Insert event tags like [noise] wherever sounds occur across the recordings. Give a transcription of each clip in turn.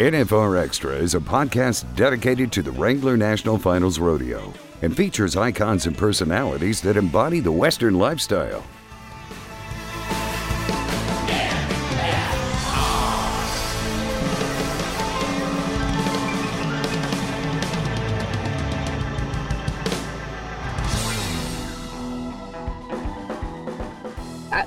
NFR. Extra is a podcast dedicated to the Wrangler National Finals Rodeo and features icons and personalities that embody the Western lifestyle.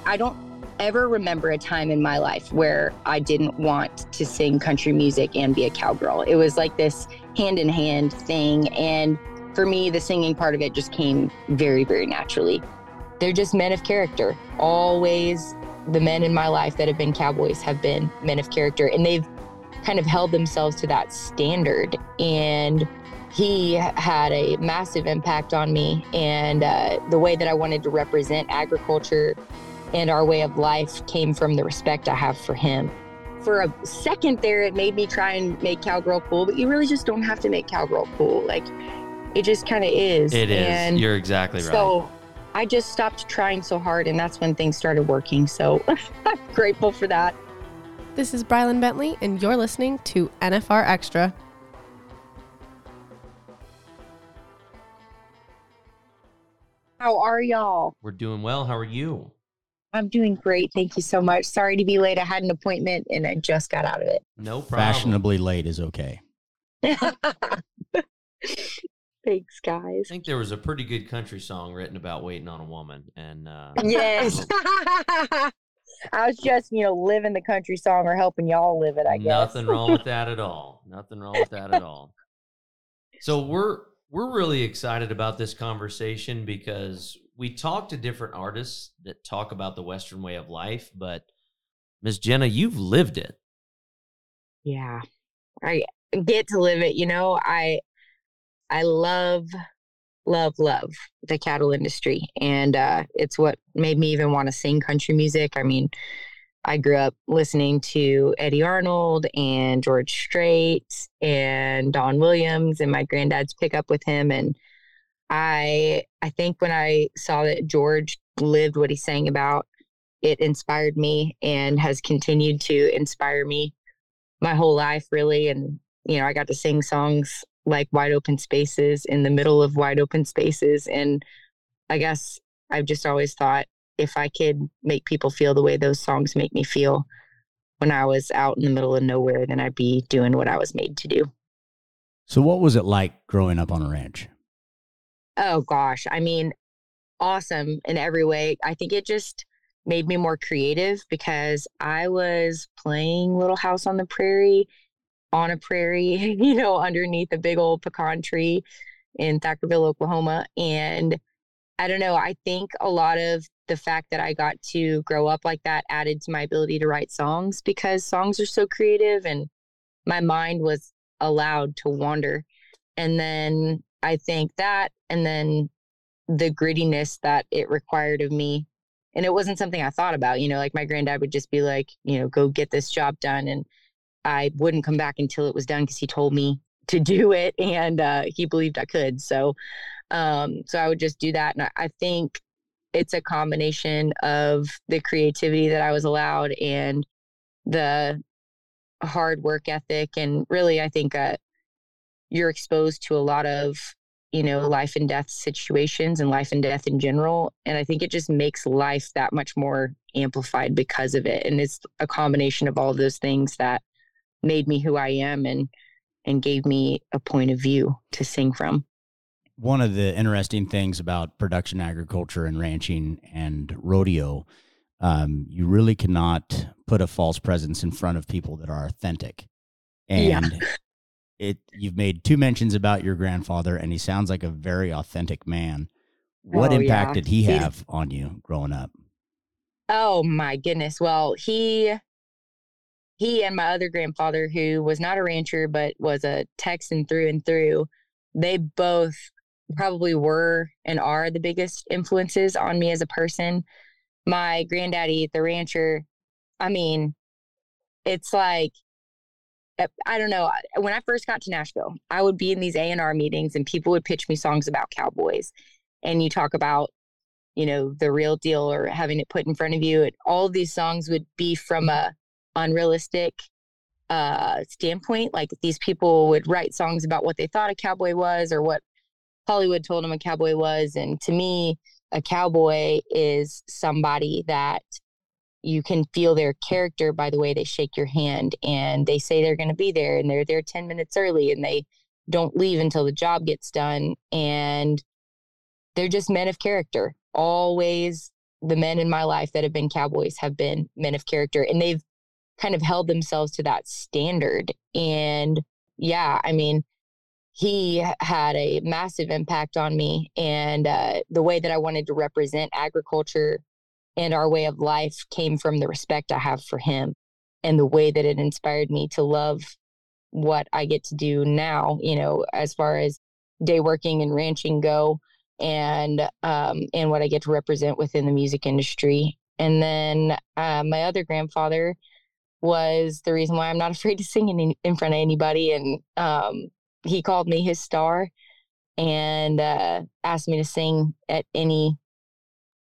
I don't ever remember a time in my life where I didn't want to sing country music and be a cowgirl. It was like this hand in hand thing. And for me, the singing part of it just came very, very naturally. They're just men of character. Always the men in my life that have been cowboys have been men of character, and they've kind of held themselves to that standard. And he had a massive impact on me and uh, the way that I wanted to represent agriculture and our way of life came from the respect I have for him. For a second there, it made me try and make cowgirl cool, but you really just don't have to make cowgirl cool. Like it just kind of is. It is. And You're exactly right. so I just stopped trying so hard, and that's when things started working. So [laughs] I'm grateful for that. This is Brylan Bentley, and you're listening to NFR Extra. How are y'all? We're doing well. How are you? I'm doing great. Thank you so much. Sorry to be late. I had an appointment and I just got out of it. No problem. Fashionably late is okay. [laughs] Thanks, guys. I think there was a pretty good country song written about waiting on a woman, and uh, Yes. [laughs] [laughs] I was just, you know, living the country song or helping y'all live it, I guess. nothing wrong with that at all. Nothing wrong with that at all. So we're we're really excited about this conversation because we talk to different artists that talk about the Western way of life, but Miss Jenna, you've lived it. Yeah. I get to live it, you know. I I love love love the cattle industry and uh it's what made me even want to sing country music. I mean, I grew up listening to Eddy Arnold and George Strait and Don Williams and my granddad's pickup with him and I I think when I saw that George lived what he sang about, it inspired me and has continued to inspire me my whole life really and you know, I got to sing songs like Wide Open Spaces in the middle of wide open spaces and I guess I've just always thought if I could make people feel the way those songs make me feel when I was out in the middle of nowhere, then I'd be doing what I was made to do. So, what was it like growing up on a ranch? Oh gosh, I mean, awesome in every way. I think it just made me more creative because I was playing Little House on the Prairie on a prairie, [laughs] you know, underneath a big old pecan tree in Thackerville, Oklahoma. And I don't know, I think a lot of the fact that I got to grow up like that added to my ability to write songs because songs are so creative and my mind was allowed to wander. And then I think that, and then the grittiness that it required of me. And it wasn't something I thought about, you know, like my granddad would just be like, you know, go get this job done. And I wouldn't come back until it was done because he told me to do it and uh, he believed I could. So, um, so I would just do that. And I, think it's a combination of the creativity that I was allowed and the hard work ethic. And really, I think uh, you're exposed to a lot of, you know, life and death situations and life and death in general. And I think it just makes life that much more amplified because of it. And it's a combination of all of those things that made me who I am and and gave me a point of view to sing from. One of the interesting things about production agriculture and ranching and rodeo, um, you really cannot put a false presence in front of people that are authentic. Yeah. It you've made two mentions about your grandfather, and he sounds like a very authentic man. What Oh, impact yeah. did he He's- have on you growing up? Oh my goodness. Well, he he and my other grandfather who was not a rancher but was a Texan through and through, they both probably were and are the biggest influences on me as a person. My granddaddy, the rancher, I mean, it's like I don't know. When I first got to Nashville, I would be in these A and R meetings, and people would pitch me songs about cowboys. And you talk about, you know, the real deal or having it put in front of you. And all of these songs would be from a unrealistic uh, standpoint. Like these people would write songs about what they thought a cowboy was or what Hollywood told them a cowboy was. And to me, a cowboy is somebody that you can feel their character by the way they shake your hand and they say they're going to be there and they're there 10 minutes early and they don't leave until the job gets done and they're just men of character. Always the men in my life that have been cowboys have been men of character and they've kind of held themselves to that standard and yeah i mean he had a massive impact on me and uh, the way that i wanted to represent agriculture and our way of life came from the respect I have for him and the way that it inspired me to love what I get to do now, you know, as far as day working and ranching go and um and what I get to represent within the music industry. And then uh, my other grandfather was the reason why I'm not [laughs] afraid to sing in, in front of anybody and um he called me his star and uh asked me to sing at any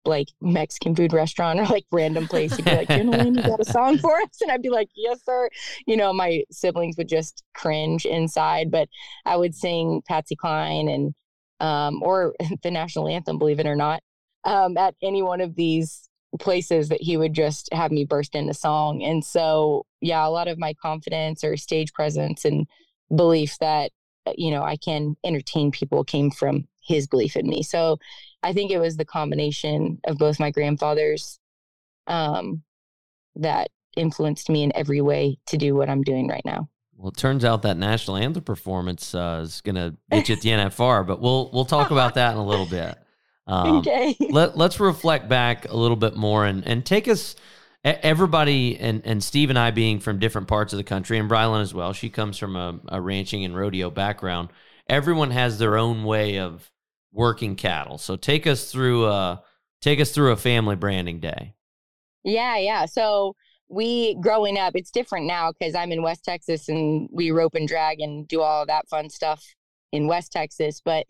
like Mexican food restaurant or like random place. He'd be like, you know, you got a song for us? And I'd be like, yes, sir. You know, my siblings would just cringe inside, but I would sing Patsy Cline and, um, or [laughs] the national anthem, believe it or not, um, at any one of these places that he would just have me burst into song. And so, yeah, a lot of my confidence or stage presence and belief that, uh, you know, I can entertain people came from his belief in me. So I think it was the combination of both my grandfathers um, that influenced me in every way to do what I'm doing right now. Well, it turns out that national anthem performance uh, is going [laughs] to get you at the NFR, but we'll we'll talk about that in a little bit. Um, okay. [laughs] Let Let's reflect back a little bit more and and take us. Everybody and and Steve and I being from different parts of the country, and Brylan as well. She comes from a, a ranching and rodeo background. Everyone has their own way of working cattle. So take us through uh take us through a family branding day. Yeah, yeah. So we growing up, it's different now because I'm in West Texas and we rope and drag and do all that fun stuff in West Texas. But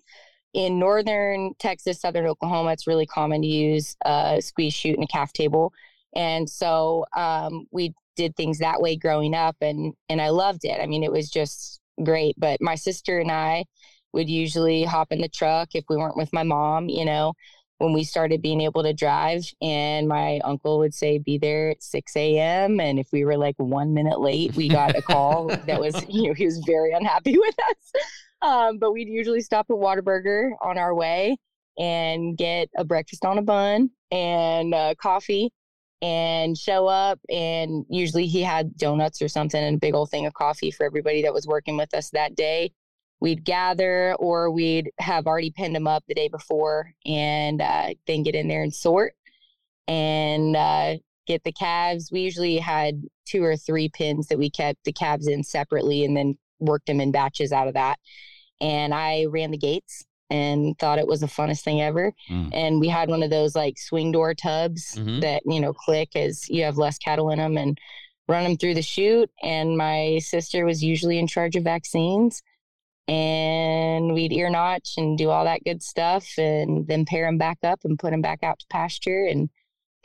in northern Texas, southern Oklahoma, it's really common to use a squeeze chute and a calf table. And so um, we did things that way growing up and and I loved it. I mean, it was just great. But my sister and I would usually hop in the truck if we weren't with my mom, you know, when we started being able to drive. And my uncle would say, be there at 6 a.m. And if we were like one minute late, we got a call that was, [laughs] you know, he was very unhappy [laughs] with us. Um, but we'd usually stop at Whataburger on our way and get a breakfast on a bun and uh, coffee and show up and usually he had donuts or something and a big old thing of coffee for everybody that was working with us that day we'd gather or we'd have already pinned them up the day before and uh, then get in there and sort and uh, get the calves. We usually had two or three pins that we kept the calves in separately and then worked them in batches out of that. And I ran the gates and thought it was the funnest thing ever. Mm. And we had one of those like swing door tubs mm-hmm. that, you know, click as you have less cattle in them and run them through the chute. And my sister was usually in charge of vaccines and we'd ear notch and do all that good stuff and then pair them back up and put them back out to pasture and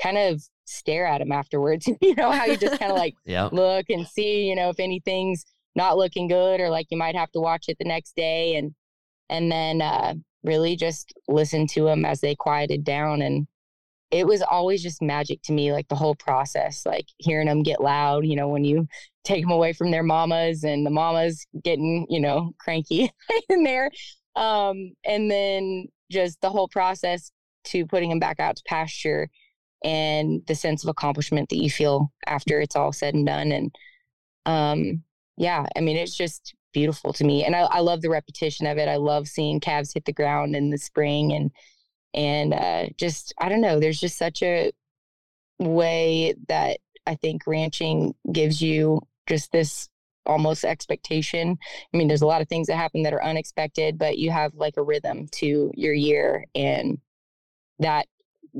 kind of stare at them afterwards [laughs] you know how you just kind of like look and see you know if anything's not looking good or like you might have to watch it the next day and and then uh really just listen to them as they quieted down and it was always just magic to me like the whole process like hearing them get loud you know when you take them away from their mamas and the mamas getting you know cranky [laughs] in there. Um and then just the whole process to putting them back out to pasture and the sense of accomplishment that you feel after it's all said and done and um yeah i mean it's just beautiful to me. And I, I love the repetition of it. I love seeing calves hit the ground in the spring and and uh, just i don't know there's just such a way that i think ranching gives you just this almost expectation. I mean there's a lot of things that happen that are unexpected but you have like a rhythm to your year and that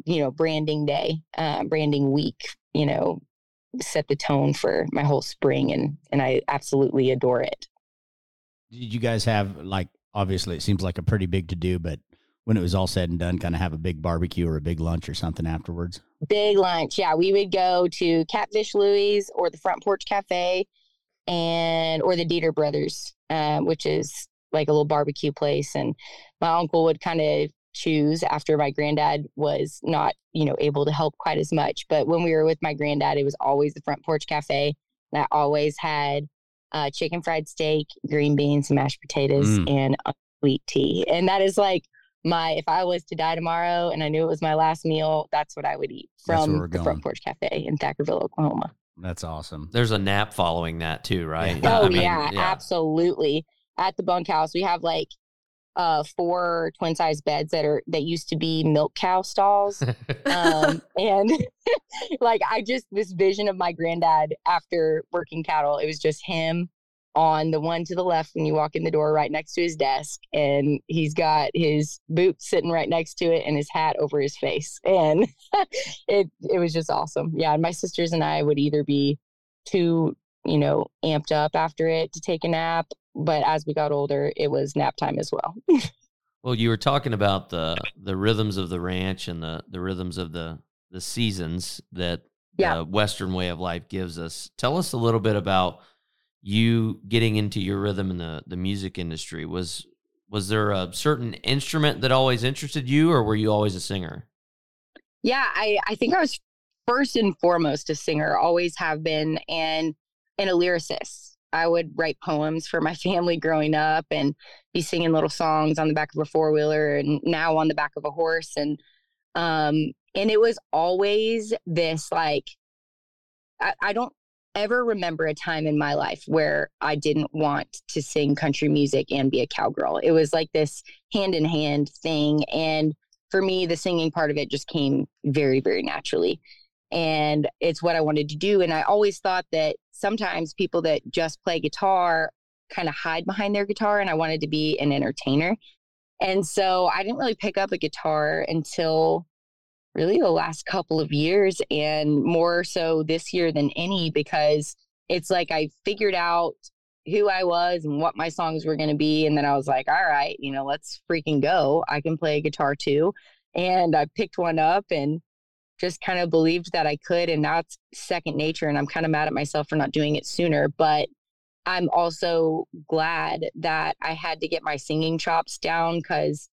you know branding day uh, branding week you know set the tone for my whole spring and and i absolutely adore it. Did you guys have like obviously it seems like a pretty big to do but when it was all said and done, kind of have a big barbecue or a big lunch or something afterwards? Big lunch. Yeah. We would go to Catfish Louie's or the Front Porch Cafe and or the Dieter Brothers, uh, which is like a little barbecue place. And my uncle would kind of choose after my granddad was not, you know, able to help quite as much. But when we were with my granddad, it was always the front porch cafe that always had uh, chicken fried steak, green beans, mashed potatoes, mm. and sweet tea. And that is like my if I was to die tomorrow and I knew it was my last meal, that's what I would eat from the going. Front Porch Cafe in Thackerville, Oklahoma. That's awesome. There's a nap following that too, right? Yeah. Oh I mean, yeah, yeah, absolutely. At the bunkhouse, we have like uh four twin size beds that are that used to be milk cow stalls. um [laughs] and [laughs] like I just this vision of my granddad after working cattle, it was just him on the one to the left when you walk in the door right next to his desk and he's got his boots sitting right next to it and his hat over his face. [laughs] And it it was just awesome. Yeah And my sisters and i would either be too you know amped up after it to take a nap but as we got older it was nap time as well. [laughs] Well you were talking about the the rhythms of the ranch and the the rhythms of the the seasons that yeah. the western way of life gives us. Tell us a little bit about you getting into your rhythm in the the music industry was was there a certain instrument that always interested you or were you always a singer? Yeah i i think i was first and foremost a singer always have been and and a lyricist. I would write poems for my [laughs] family growing up and be singing little songs on the back of a four-wheeler and now on the back of a horse and um and it was always this like I, I don't ever remember a time in my life where I didn't want to sing country music and be a cowgirl. It was like this hand in hand thing. And for me, the singing part of it just came very, very naturally. And it's what I wanted to do. And I always thought that sometimes people that just play guitar kind of hide behind their guitar. And I wanted to be an entertainer. And so I didn't really pick up a guitar until really the last couple of years and more so this year than any because it's like I figured out who I was and what my songs were going to be. And then I was like, all right, you know, let's freaking go. I can play guitar too. And I picked one up and just kind of believed that I could. And now it's second nature. And I'm kind of mad at myself for not doing it sooner. But I'm also glad that I had to get my singing chops down because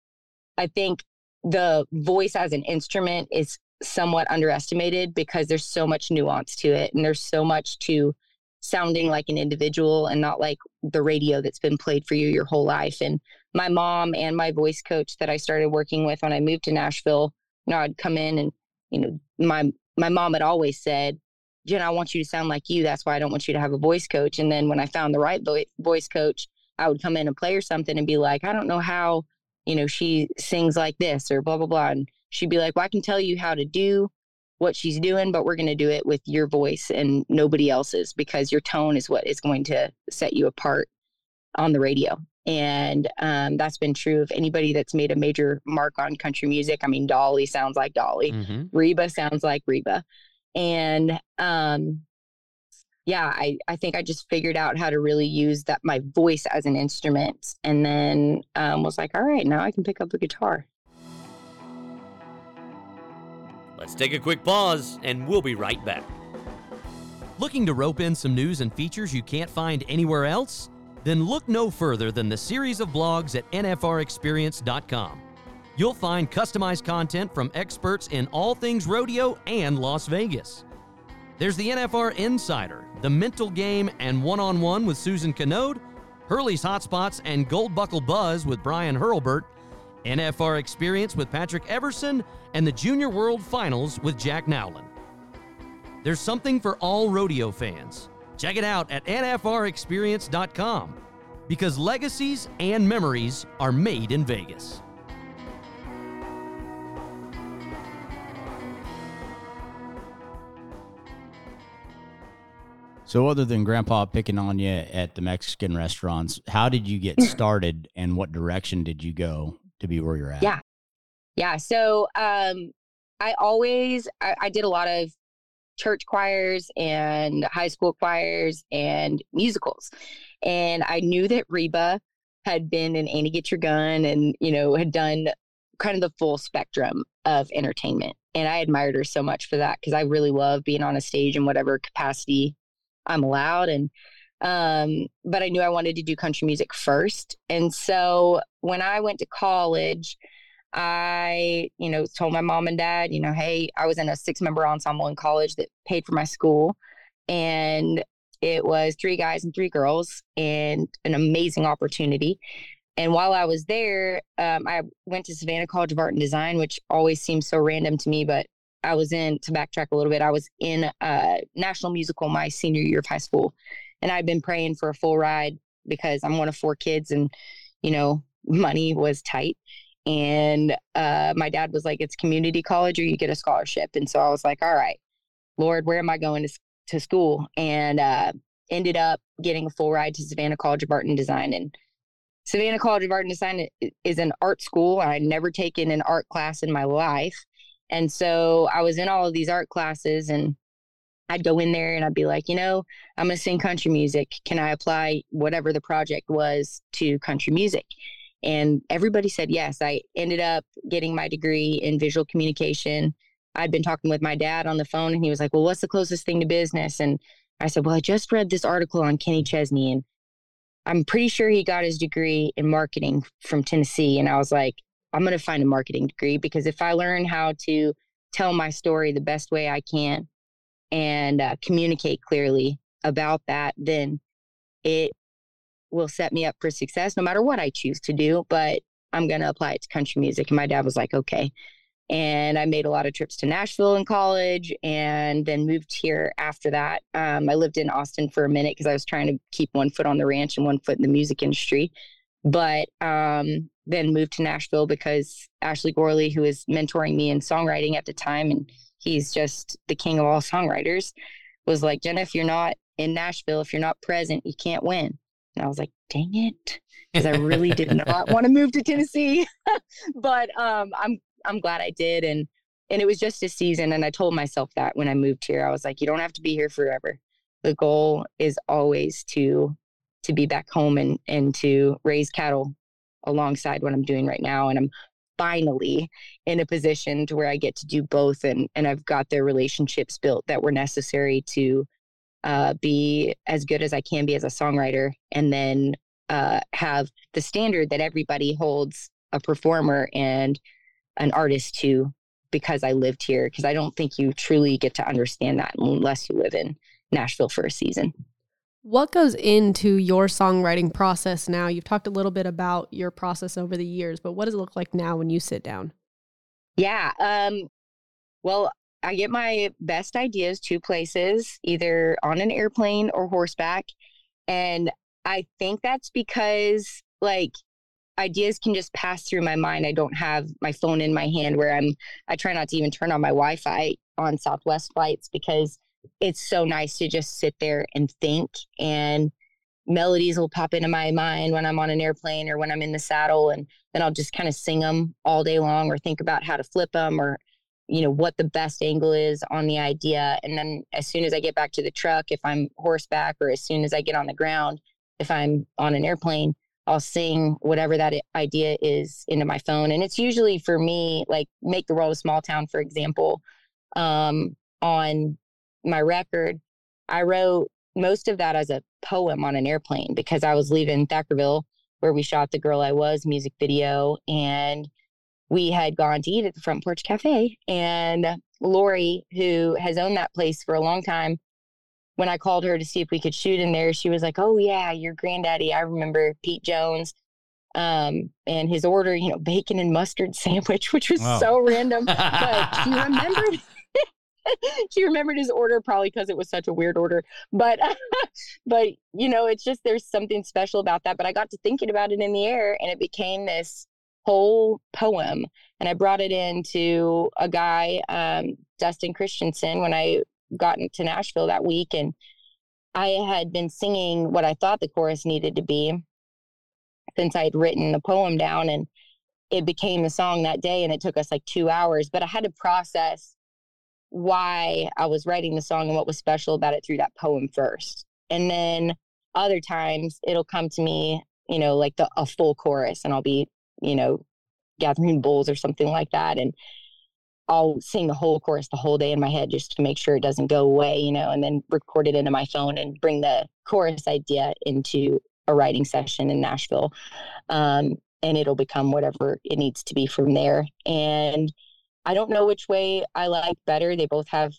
I think the voice as an instrument is somewhat underestimated because there's so much nuance to it and there's so much to sounding like an individual and not like the radio that's been played for you your whole life. And my mom and my voice coach that I started working with when I moved to Nashville you know I'd come in and you know my my mom had always said Jen I want you to sound like you. That's why I don't want you to have a voice coach. And then when I found the right vo- voice coach I would come in and play or something and be like I don't know how you know, she sings like this or blah, blah, blah. And she'd be like, well, I can tell you how to do what she's doing, but we're going to do it with your voice and nobody else's because your tone is what is going to set you apart on the radio. And um, that's been true of anybody that's made a major mark on country music. I mean, Dolly sounds like Dolly, mm-hmm. Reba sounds like Reba. And um, yeah, I, I think I just figured out how to really use that my voice as an instrument and then um, was like, all right, now I can pick up the guitar. Let's take a quick pause and we'll be right back. Looking to rope in some news and features you can't find anywhere else? Then look no further than the series of blogs at nfrexperience.com. You'll find customized content from experts in all things rodeo and Las Vegas. There's the NFR Insider, the mental game and one on one with Susan Kanode, Hurley's Hotspots and Gold Buckle Buzz with Brian Hurlburt, NFR Experience with Patrick Everson, and the Junior World Finals with Jack Nowlin. There's something for all rodeo fans. Check it out at NFRExperience.com because legacies and memories are made in Vegas. So, other than Grandpa picking on you at the Mexican restaurants, how did you get [laughs] started, and what direction did you go to be where you're at? Yeah, yeah. So, um, I always I, I did a lot of church choirs and high school choirs and musicals, and I knew that Reba had been in Annie Get Your Gun, and you know had done kind of the full spectrum of entertainment. And I admired her so much for that because I really love being on a stage in whatever capacity I'm allowed. And Um, but I knew I wanted to do country music first. And so when I went to college, I, you know, told my mom and dad, you know, hey, I was in a six member ensemble in college that paid for my school. And it was three guys and three girls and an amazing opportunity. And while I was there, um, I went to Savannah College of Art and Design, which always seems so random to me, but I was in, to backtrack a little bit, I was in a national musical my senior year of high school. And I'd been praying for a full ride because I'm one of four kids and, you know, [laughs] money was tight. And uh, my dad was like, it's community college or you get a scholarship. And so I was like, all right, Lord, where am I going to, to school? And uh, ended up getting a full ride to Savannah College of Art and Design. And Savannah College of Art and Design is an art school. I'd never taken an art class in my life. And so I was in all of these art classes and I'd go in there and I'd be like, you know, I'm going to sing country music. Can I apply whatever the project was to country music? And everybody said yes. I ended up getting my degree in visual communication. I'd been talking with my dad on the phone and he was like, well, what's the closest thing to business? And I said, well, I just read this article on Kenny Chesney and I'm pretty sure he got his degree in marketing from Tennessee. And I was like, I'm going to find a marketing degree because if I learn how to tell my story the best way I can and uh, communicate clearly about that, then it will set me up for success no matter what I choose to do. But I'm going to apply it to country music. And my dad was like, okay. And I made a lot of trips to Nashville in college and then moved here after that. Um, I lived in Austin for a minute because I was trying to keep one foot on the ranch and one foot in the music industry. But um, then moved to Nashville because Ashley Gorley, who was mentoring me in songwriting at the time, and he's just the king of all [laughs] songwriters, was like, Jenna, if you're not in Nashville, if you're not present, you can't win. And I was like, dang it. Because I really did [laughs] not want to move to Tennessee. [laughs] but um, I'm I'm glad I did. And and it was just a season. And I told myself that when I moved here. I was like, you don't have to be here forever. The goal is always to to be back home and and to raise cattle alongside what I'm doing right now. And I'm finally in a position to where I get to do both and and I've got the relationships built that were necessary to uh, be as good as I can be as a songwriter and then uh, have the standard that everybody holds a performer and an artist to because I lived here because I don't think you truly get to understand that unless you live in Nashville for a season. What goes into your songwriting process now? You've talked a little bit about your process over the years, but what does it look like now when you sit down? Yeah. Um, well, I get my best ideas two places, either on an airplane or horseback. And I think that's because, like, ideas can just pass through my mind. I don't have my phone in my hand where I'm, I try not to even turn on my Wi Fi on Southwest flights because it's so nice to just sit there and think and melodies will pop into my mind when I'm on an airplane or when I'm in the saddle and then I'll just kind of sing them all day long or think about how to flip them or you know what the best angle is on the idea and then as soon as I get back to the truck if I'm horseback or as soon as I get on the ground if I'm on an airplane I'll sing whatever that idea is into my phone and it's usually for me like make the world a small town for example um on my record, I wrote most of that as a poem on an airplane because I was leaving Thackerville where we shot the Girl I Was music video and we had gone to eat at the Front Porch Cafe. And Lori, who has owned that place for a long time, when I called her to see if we could shoot in there, she was like, Oh, yeah, your granddaddy. I remember Pete Jones um, and his order, you know, bacon and mustard [laughs] sandwich, which was oh. so random. But she [laughs] remembered [laughs] she remembered his order probably because it was such a weird order but [laughs] but you know it's just there's something special about that but i got to thinking about it in the air and it became this whole poem and i brought it into a guy um, dustin christensen when i got to nashville that week and i had been singing what i thought the chorus needed to be since i had written the poem down and it became the song that day and it took us like two hours but i had to process why I was writing the song and what was special about it through that poem first. And then other times it'll come to me, you know, like the a full chorus and I'll be, you know, gathering bulls or something like that. And I'll sing the whole chorus the whole day in my head just to make sure it doesn't go away, you know, and then record it into my phone and bring the chorus idea into a writing session in Nashville. Um, and it'll become whatever it needs to be from there. And I don't know which way I like better. They both have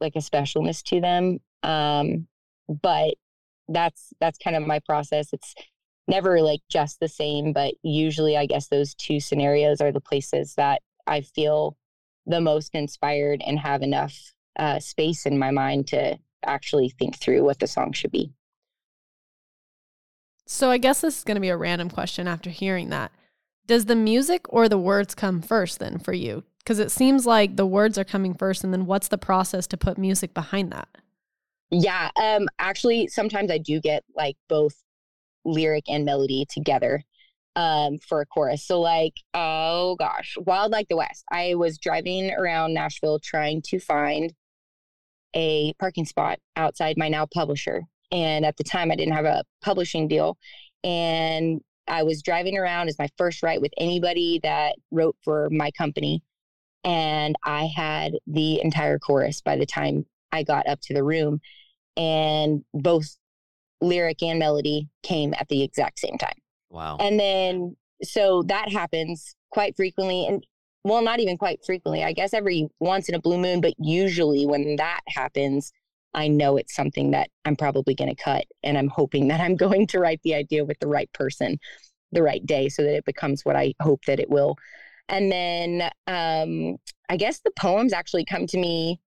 like a specialness to them. Um, but that's that's kind of my process. It's never like just the same, but usually I guess those two scenarios are the places that I feel the most inspired and have enough uh, space in my mind to actually think through what the song should be. So I guess this is going to be a random question after hearing that. Does the music or the words come first then for you? Because it seems like the words are coming first, and then what's the process to put music behind that? Yeah, um, actually, sometimes I do get like both lyric and melody together um, for a chorus. So, like, oh gosh, Wild Like the West. I was driving around Nashville trying to find a parking spot outside my now publisher. And at the time, I didn't have a publishing deal. And I was driving around as my first write with anybody that wrote for my company. And I had the entire chorus by the time I got up to the room. And both lyric and melody came at the exact same time. Wow. And then, so that happens quite frequently. And well, not even quite frequently, I guess every once in a blue moon, but usually when that happens, I know it's something that I'm probably going to cut. And I'm hoping that I'm going to write the idea with the right person the right day so that it becomes what I hope that it will. And then um, I guess the poems actually come to me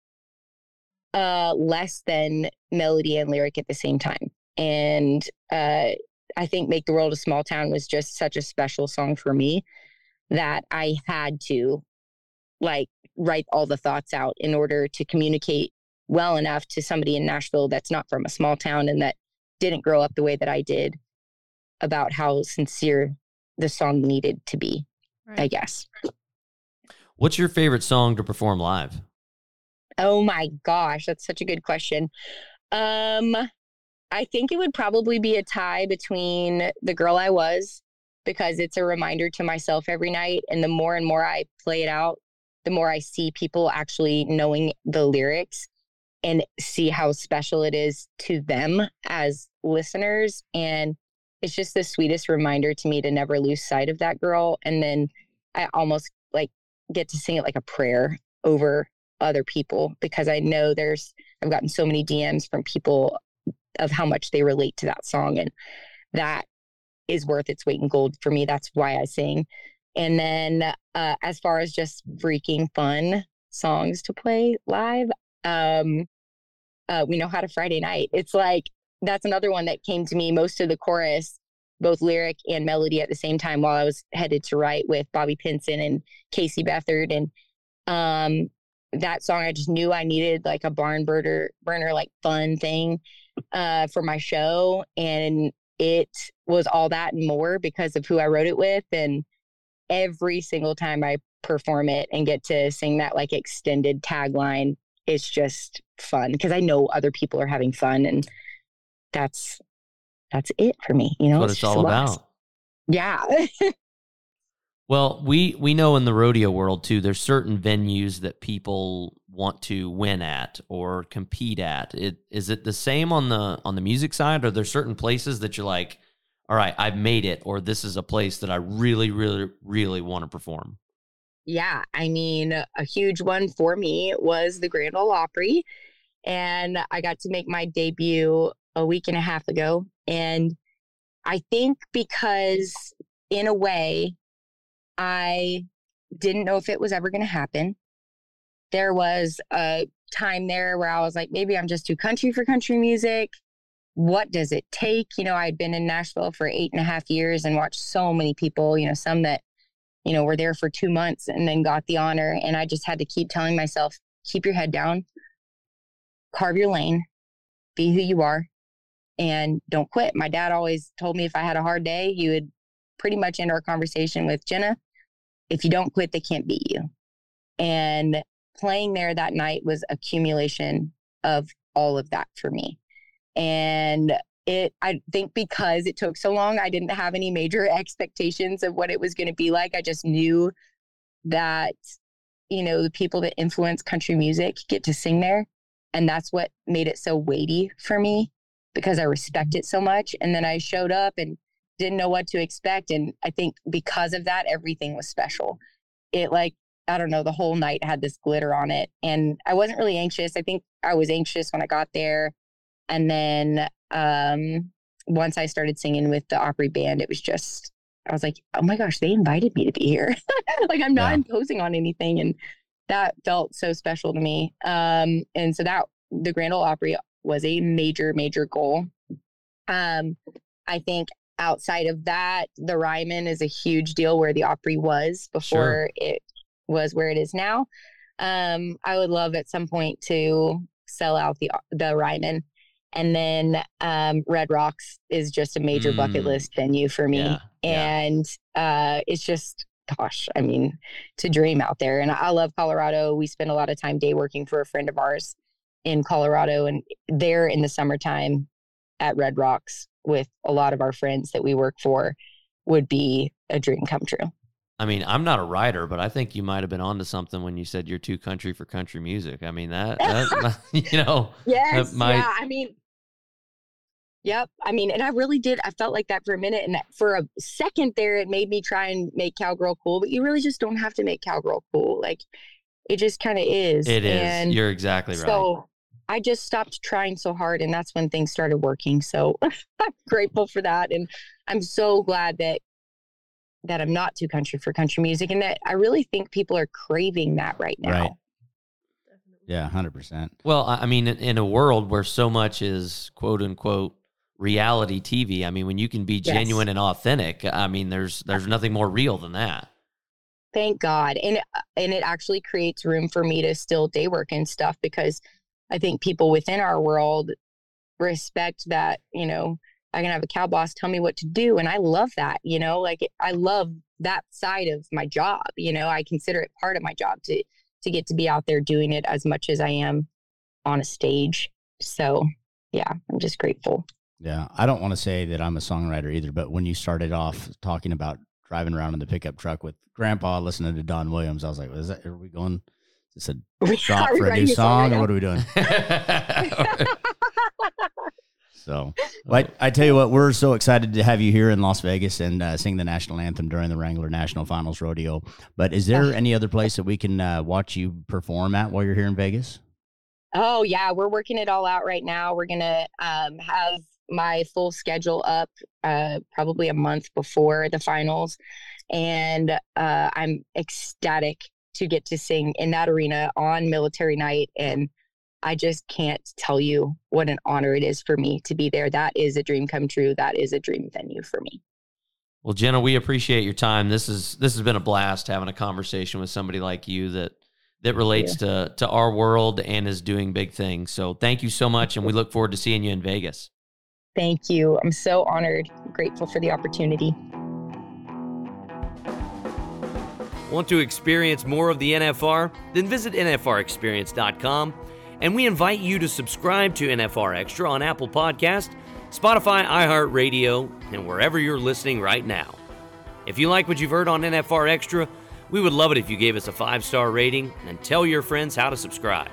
uh, less than melody and lyric at the same time. And uh, I think Make the World a Small Town was just such a special song for me that I had to like write all the thoughts out in order to communicate well enough to somebody in Nashville that's not from a small town and that didn't grow up the way that I did about how sincere the song needed to be, right. I guess. What's your favorite song to perform live? Oh my gosh, that's such a good question. Um I think it would probably be a tie between The Girl I Was because it's a reminder to myself every night. And the more and more I play it out, the more I see people actually knowing the lyrics and see how special it is to them as listeners. And it's just the sweetest reminder to me to never lose sight of that girl. And then I almost like get to sing it like a prayer over other people because I know there's, I've gotten so many DMs from people of how much they relate to that song. And that is worth its weight in gold for me. That's why I sing. And then uh, as far as just freaking fun songs to play live, um, uh, we know how to Friday night. It's like that's another one that came to me. Most of the chorus, both lyric and melody at the same time, while I was headed to write with Bobby Pinson and Casey Beathard. and um, that song I just knew I needed like a barn burner burner like fun thing uh, for my show, and it was all that and more because of who I wrote it with. And every single time I perform it and get to sing that like extended tagline, it's just fun because I know other people are having fun, and that's that's it for me. You know, that's what it's, it's all about. Yeah. [laughs] Well, we we know in the rodeo world too, there's certain venues that people want to win at or compete at. It is it the same on the on the music side? Are there certain places that you're like, all right, I've made it, or this is a place that I really, really, really want to perform? Yeah, I mean, a huge one for me was the Grand Ole Opry, and I got to make my debut a week and a half ago, and I think because in a way I didn't know if it was ever going to happen. There was a time there where I was like, maybe I'm just too country for country music. What does it take? You know, I'd been in Nashville for eight and a half years and watched so many people, you know, some that, you know, were there for two months and then got the honor. And I just had to keep telling myself, keep your head down, carve your lane, be who you are, and don't quit. My dad always told me if I had a hard day, he would pretty much end our conversation with Jenna, if you don't quit, they can't beat you. And playing there that night was accumulation of all of that for me. And it, I think because it took so long, I didn't have any major [laughs] expectations of what it was going to be like. I just knew that you know, the people that influence country music get to sing there. And that's what made it so weighty for me because I respect it so much. And then I showed up and didn't know what to expect. And I think because of that, everything was special. It like, I don't know, the whole night had this glitter on it. And I wasn't really anxious. I think I was anxious when I got there. And then um, once I started singing with the Opry band, it was just, I was like, oh my gosh, they invited me to be here. [laughs] like I'm not yeah. imposing on anything. And that felt so special to me. Um, and so that the Grand Ole Opry was a major, major goal. Um, I think outside of that, the Ryman is a huge deal where the Opry was before sure. it was where it is now. Um, I would love at some point to sell out the the Ryman. And then um, Red Rocks is just a major mm. bucket list venue for me. Yeah, and yeah. Uh, it's just, gosh, I mean, to dream out there. And I love Colorado. We spend a lot of time day working for a friend of ours in Colorado. And there in the summertime at Red Rocks with a lot of our friends that we work for would be a dream come true. I mean, I'm not a writer, but I think you might have been onto something when you said you're too country for country music. I mean, that, that [laughs] [laughs] you know, yes, might... yeah. I mean, yep. I mean, and I really did. I felt like that for a minute, and for a second there, it made me try and make cowgirl cool. But you really just don't have to make cowgirl cool. Like, it just kind of is. It is. And you're exactly right. So I just stopped trying so hard, and that's when things started working. So [laughs] I'm grateful for that, and I'm so glad that that I'm not too country for country music and that I really think people are craving that right now. Right. Yeah, hundred percent. Well, I mean, in a world where so much is quote unquote reality TV, I mean, when you can be genuine yes. and authentic, I mean, there's there's nothing more real than that. Thank God, and uh, and it actually creates room for me to still day work and stuff because I think people within our world respect that you know I can have a cow boss tell me what to do. And I love that, you know, like I love that side of my job. You know, I consider it part of my job to to get to be out there doing it as much as I am on a stage. So yeah, I'm just grateful. Yeah. I don't want to say that I'm a songwriter either, but when you started off talking about driving around in the pickup truck with grandpa listening to Don Williams, I was like, is that are we going is a [laughs] shot for a new song, or what are we doing? [laughs] So, [laughs] well, I, I, tell you what, we're so excited to have you here in Las Vegas and uh, sing the national anthem during the Wrangler National Finals Rodeo. But is there any other place that we can uh, watch you perform at while you're here in Vegas? Oh yeah, we're working it all out right now. We're gonna um, have my full schedule up uh, probably a month before the finals, and uh, I'm ecstatic to get to sing in that arena on military night and I just can't tell you what an honor it is for me to be there. That is a dream come true. That is a dream venue for me. Well, Jenna, we appreciate your time. This is this has been a blast having a conversation with somebody like you that that relates to to our world and is doing big things. So, thank you so much and we look forward to seeing you in Vegas. Thank you. I'm so honored, grateful for the opportunity. Want to experience more of the NFR? Then visit nfrexperience.com and we invite you to subscribe to NFR Extra on Apple Podcast, Spotify, iHeartRadio, and wherever you're listening right now. If you like what you've heard on NFR Extra, we would love it if you gave us a five star rating and tell your friends how to subscribe.